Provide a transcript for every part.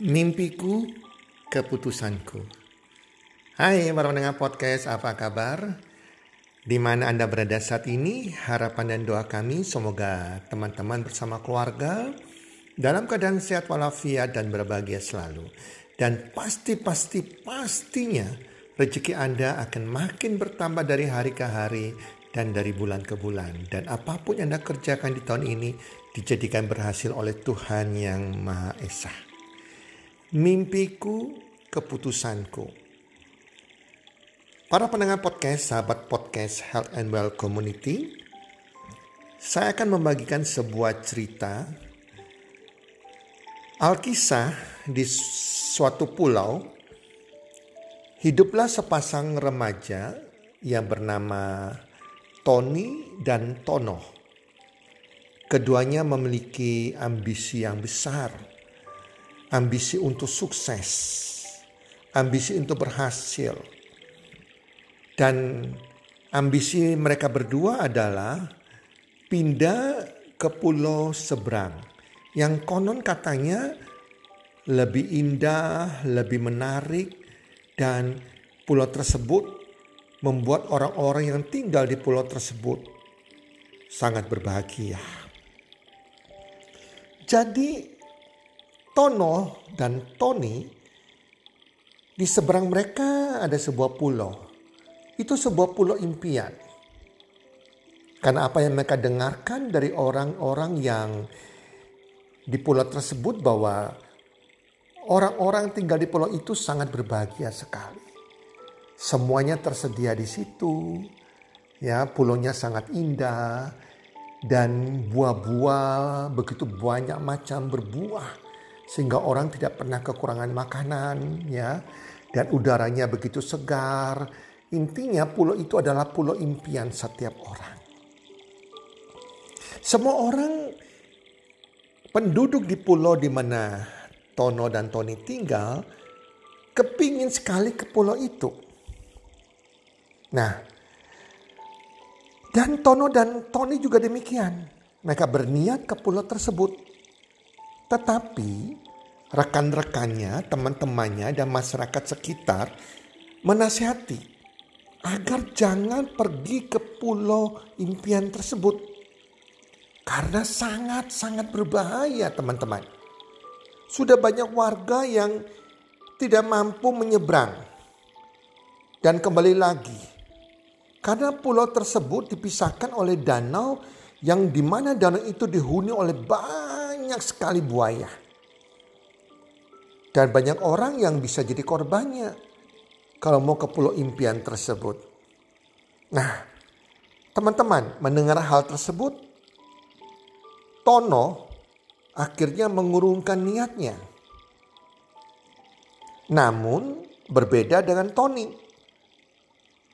Mimpiku, keputusanku. Hai para pendengar podcast, apa kabar? Di mana Anda berada saat ini, harapan dan doa kami semoga teman-teman bersama keluarga dalam keadaan sehat walafiat dan berbahagia selalu. Dan pasti-pasti pastinya rezeki Anda akan makin bertambah dari hari ke hari dan dari bulan ke bulan. Dan apa pun yang Anda kerjakan di tahun ini dijadikan berhasil oleh Tuhan yang Maha Esa. Mimpiku, keputusanku. Para pendengar podcast, sahabat podcast Health and Well Community, saya akan membagikan sebuah cerita Alkisah di suatu pulau hiduplah sepasang remaja yang bernama Tony dan Tono. Keduanya memiliki ambisi yang besar ambisi untuk sukses, ambisi untuk berhasil. Dan ambisi mereka berdua adalah pindah ke pulau seberang yang konon katanya lebih indah, lebih menarik dan pulau tersebut membuat orang-orang yang tinggal di pulau tersebut sangat berbahagia. Jadi Tono dan Tony di seberang mereka ada sebuah pulau. Itu sebuah pulau impian. Karena apa yang mereka dengarkan dari orang-orang yang di pulau tersebut bahwa orang-orang tinggal di pulau itu sangat berbahagia sekali. Semuanya tersedia di situ. Ya, pulaunya sangat indah dan buah-buah begitu banyak macam berbuah sehingga orang tidak pernah kekurangan makanan ya dan udaranya begitu segar. Intinya pulau itu adalah pulau impian setiap orang. Semua orang penduduk di pulau di mana Tono dan Tony tinggal kepingin sekali ke pulau itu. Nah, dan Tono dan Tony juga demikian. Mereka berniat ke pulau tersebut tetapi rekan-rekannya, teman-temannya dan masyarakat sekitar menasihati agar jangan pergi ke pulau impian tersebut. Karena sangat-sangat berbahaya teman-teman. Sudah banyak warga yang tidak mampu menyeberang. Dan kembali lagi, karena pulau tersebut dipisahkan oleh danau yang di mana danau itu dihuni oleh banyak sekali buaya. Dan banyak orang yang bisa jadi korbannya kalau mau ke pulau impian tersebut. Nah, teman-teman mendengar hal tersebut, Tono akhirnya mengurungkan niatnya. Namun berbeda dengan Tony.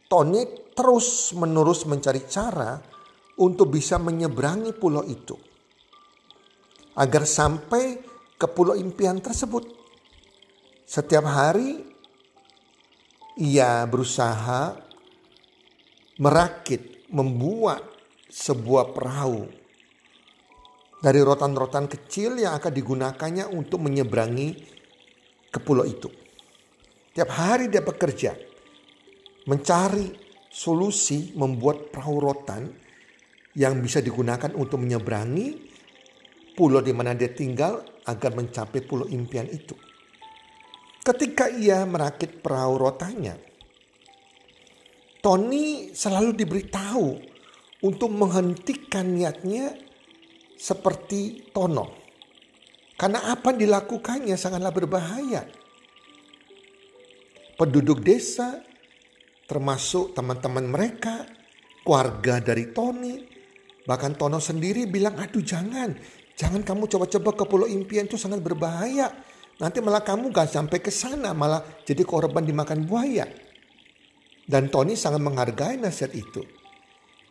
Tony terus menerus mencari cara untuk bisa menyeberangi pulau itu agar sampai ke pulau impian tersebut. Setiap hari ia berusaha merakit, membuat sebuah perahu dari rotan-rotan kecil yang akan digunakannya untuk menyeberangi ke pulau itu. Tiap hari dia bekerja mencari solusi membuat perahu rotan yang bisa digunakan untuk menyeberangi pulau di mana dia tinggal agar mencapai pulau impian itu. Ketika ia merakit perahu rotanya, Tony selalu diberitahu untuk menghentikan niatnya seperti Tono. Karena apa yang dilakukannya sangatlah berbahaya. Penduduk desa, termasuk teman-teman mereka, keluarga dari Tony, bahkan Tono sendiri bilang, aduh jangan, Jangan kamu coba-coba ke pulau impian itu sangat berbahaya. Nanti malah kamu gak sampai ke sana, malah jadi korban dimakan buaya. Dan Tony sangat menghargai nasihat itu.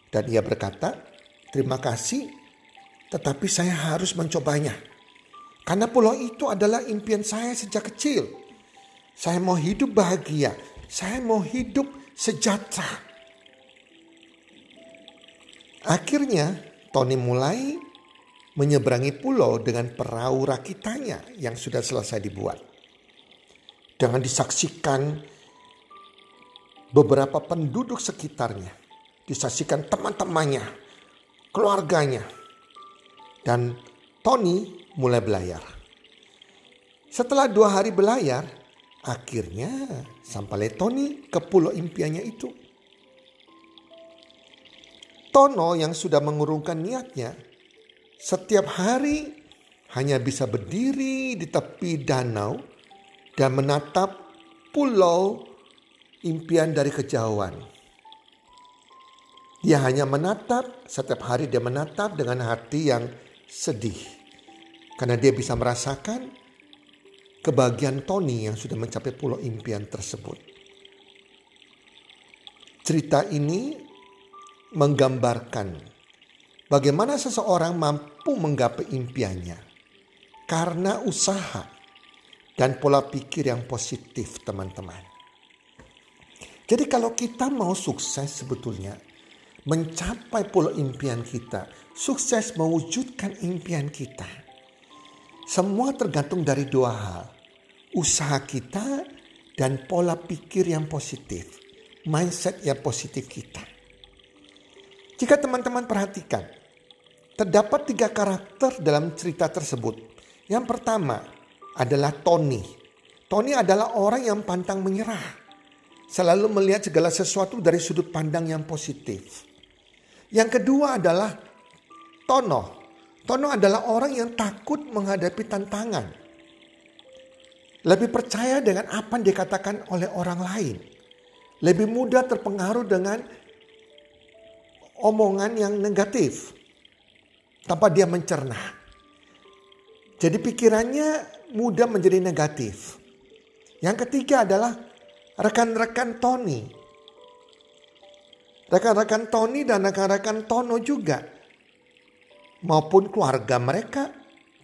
Dan ia berkata, terima kasih, tetapi saya harus mencobanya. Karena pulau itu adalah impian saya sejak kecil. Saya mau hidup bahagia, saya mau hidup sejahtera. Akhirnya Tony mulai menyeberangi pulau dengan perahu rakitannya yang sudah selesai dibuat. Dengan disaksikan beberapa penduduk sekitarnya, disaksikan teman-temannya, keluarganya, dan Tony mulai belayar. Setelah dua hari belayar, akhirnya sampai Tony ke pulau impiannya itu. Tono yang sudah mengurungkan niatnya setiap hari hanya bisa berdiri di tepi danau dan menatap pulau impian dari kejauhan. Dia hanya menatap, setiap hari dia menatap dengan hati yang sedih. Karena dia bisa merasakan kebahagiaan Tony yang sudah mencapai pulau impian tersebut. Cerita ini menggambarkan bagaimana seseorang mampu menggapai impiannya karena usaha dan pola pikir yang positif, teman-teman. Jadi, kalau kita mau sukses, sebetulnya mencapai pola impian kita, sukses mewujudkan impian kita, semua tergantung dari dua hal: usaha kita dan pola pikir yang positif, mindset yang positif kita. Jika teman-teman perhatikan, terdapat tiga karakter dalam cerita tersebut. Yang pertama adalah Tony. Tony adalah orang yang pantang menyerah. Selalu melihat segala sesuatu dari sudut pandang yang positif. Yang kedua adalah Tono. Tono adalah orang yang takut menghadapi tantangan. Lebih percaya dengan apa yang dikatakan oleh orang lain. Lebih mudah terpengaruh dengan omongan yang negatif tanpa dia mencerna. Jadi pikirannya mudah menjadi negatif. Yang ketiga adalah rekan-rekan Tony. Rekan-rekan Tony dan rekan-rekan Tono juga. Maupun keluarga mereka,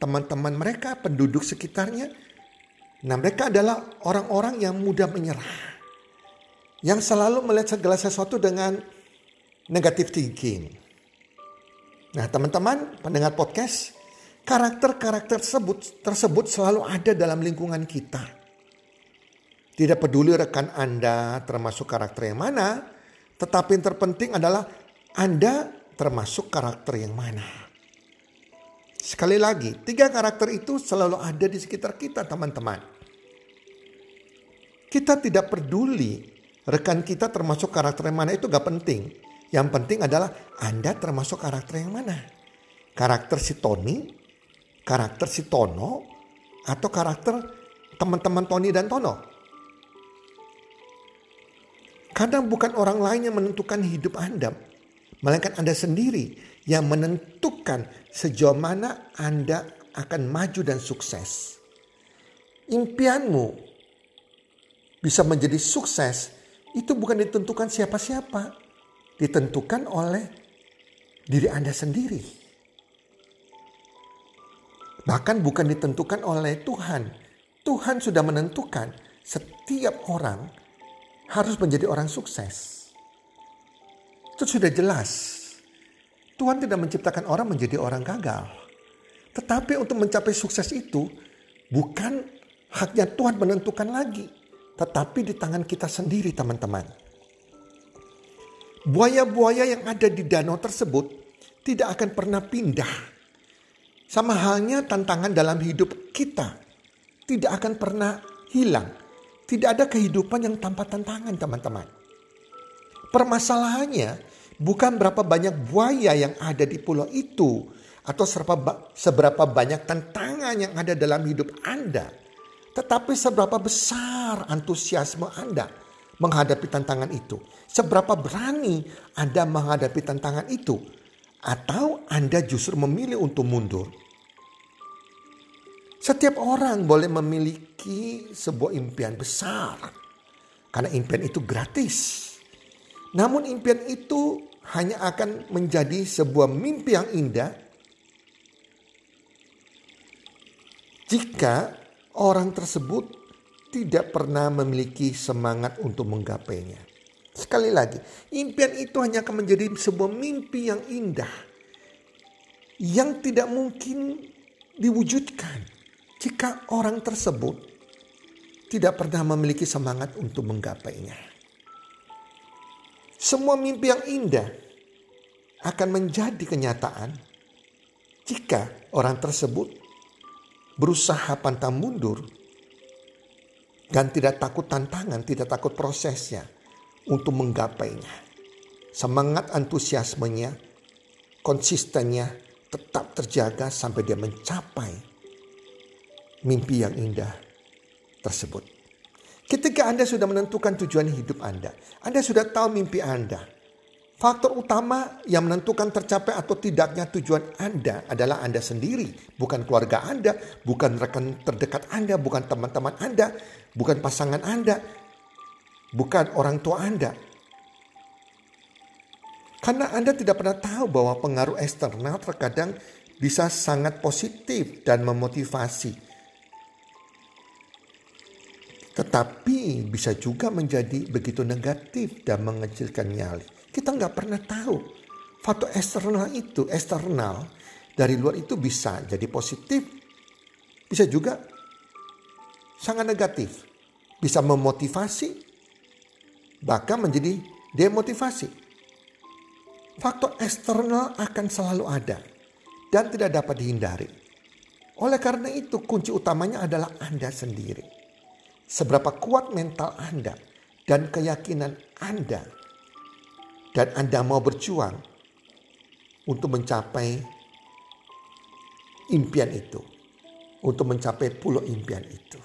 teman-teman mereka, penduduk sekitarnya. Nah mereka adalah orang-orang yang mudah menyerah. Yang selalu melihat segala sesuatu dengan negative thinking. Nah teman-teman pendengar podcast, karakter-karakter tersebut, tersebut selalu ada dalam lingkungan kita. Tidak peduli rekan Anda termasuk karakter yang mana, tetapi yang terpenting adalah Anda termasuk karakter yang mana. Sekali lagi, tiga karakter itu selalu ada di sekitar kita teman-teman. Kita tidak peduli rekan kita termasuk karakter yang mana itu gak penting. Yang penting adalah Anda termasuk karakter yang mana? Karakter si Tony, karakter si Tono, atau karakter teman-teman Tony dan Tono? Kadang bukan orang lain yang menentukan hidup Anda, melainkan Anda sendiri yang menentukan sejauh mana Anda akan maju dan sukses. Impianmu bisa menjadi sukses itu bukan ditentukan siapa-siapa, ditentukan oleh diri Anda sendiri. Bahkan bukan ditentukan oleh Tuhan. Tuhan sudah menentukan setiap orang harus menjadi orang sukses. Itu sudah jelas. Tuhan tidak menciptakan orang menjadi orang gagal. Tetapi untuk mencapai sukses itu bukan haknya Tuhan menentukan lagi. Tetapi di tangan kita sendiri teman-teman. Buaya-buaya yang ada di danau tersebut tidak akan pernah pindah. Sama halnya tantangan dalam hidup kita tidak akan pernah hilang. Tidak ada kehidupan yang tanpa tantangan teman-teman. Permasalahannya bukan berapa banyak buaya yang ada di pulau itu atau seberapa banyak tantangan yang ada dalam hidup Anda. Tetapi seberapa besar antusiasme Anda menghadapi tantangan itu? Seberapa berani Anda menghadapi tantangan itu? Atau Anda justru memilih untuk mundur? Setiap orang boleh memiliki sebuah impian besar. Karena impian itu gratis. Namun impian itu hanya akan menjadi sebuah mimpi yang indah jika orang tersebut tidak pernah memiliki semangat untuk menggapainya. Sekali lagi, impian itu hanya akan menjadi sebuah mimpi yang indah. yang tidak mungkin diwujudkan jika orang tersebut tidak pernah memiliki semangat untuk menggapainya. Semua mimpi yang indah akan menjadi kenyataan jika orang tersebut berusaha pantang mundur dan tidak takut tantangan, tidak takut prosesnya untuk menggapainya. Semangat antusiasmenya, konsistennya tetap terjaga sampai dia mencapai mimpi yang indah tersebut. Ketika Anda sudah menentukan tujuan hidup Anda, Anda sudah tahu mimpi Anda. Faktor utama yang menentukan tercapai atau tidaknya tujuan Anda adalah Anda sendiri, bukan keluarga Anda, bukan rekan terdekat Anda, bukan teman-teman Anda, bukan pasangan Anda, bukan orang tua Anda. Karena Anda tidak pernah tahu bahwa pengaruh eksternal terkadang bisa sangat positif dan memotivasi. Tetapi bisa juga menjadi begitu negatif dan mengecilkan nyali. Kita nggak pernah tahu. Faktor eksternal itu, eksternal dari luar itu bisa jadi positif. Bisa juga sangat negatif. Bisa memotivasi, bahkan menjadi demotivasi. Faktor eksternal akan selalu ada dan tidak dapat dihindari. Oleh karena itu, kunci utamanya adalah Anda sendiri. Seberapa kuat mental Anda dan keyakinan Anda, dan Anda mau berjuang untuk mencapai impian itu, untuk mencapai pulau impian itu.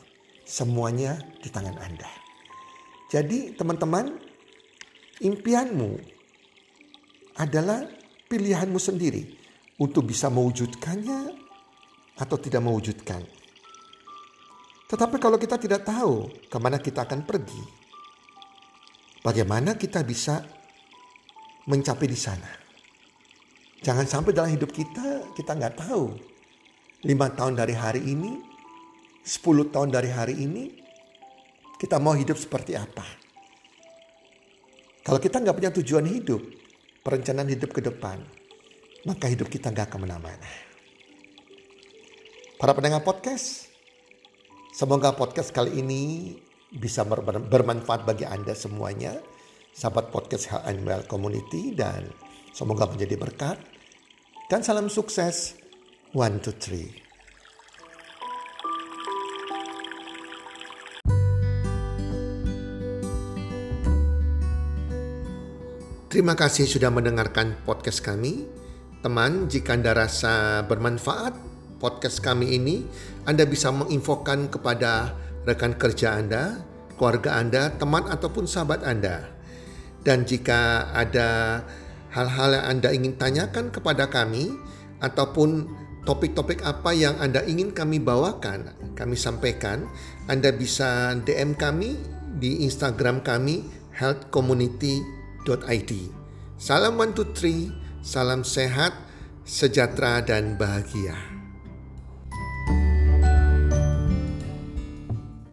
Semuanya di tangan Anda. Jadi, teman-teman, impianmu adalah pilihanmu sendiri untuk bisa mewujudkannya atau tidak mewujudkan. Tetapi kalau kita tidak tahu ke mana kita akan pergi, bagaimana kita bisa mencapai di sana? Jangan sampai dalam hidup kita kita nggak tahu lima tahun dari hari ini, sepuluh tahun dari hari ini, kita mau hidup seperti apa. Kalau kita nggak punya tujuan hidup, perencanaan hidup ke depan, maka hidup kita gak ke mana-mana. Para pendengar podcast, semoga podcast kali ini bisa bermanfaat bagi Anda semuanya, sahabat podcast Health Community, dan semoga menjadi berkat. Dan salam sukses, one, two, three. Terima kasih sudah mendengarkan podcast kami. Teman, jika Anda rasa bermanfaat podcast kami ini, Anda bisa menginfokan kepada rekan kerja Anda, keluarga Anda, teman ataupun sahabat Anda. Dan jika ada hal-hal yang Anda ingin tanyakan kepada kami ataupun topik-topik apa yang Anda ingin kami bawakan, kami sampaikan, Anda bisa DM kami di Instagram kami Health Community id. Salam one two three, salam sehat, sejahtera dan bahagia.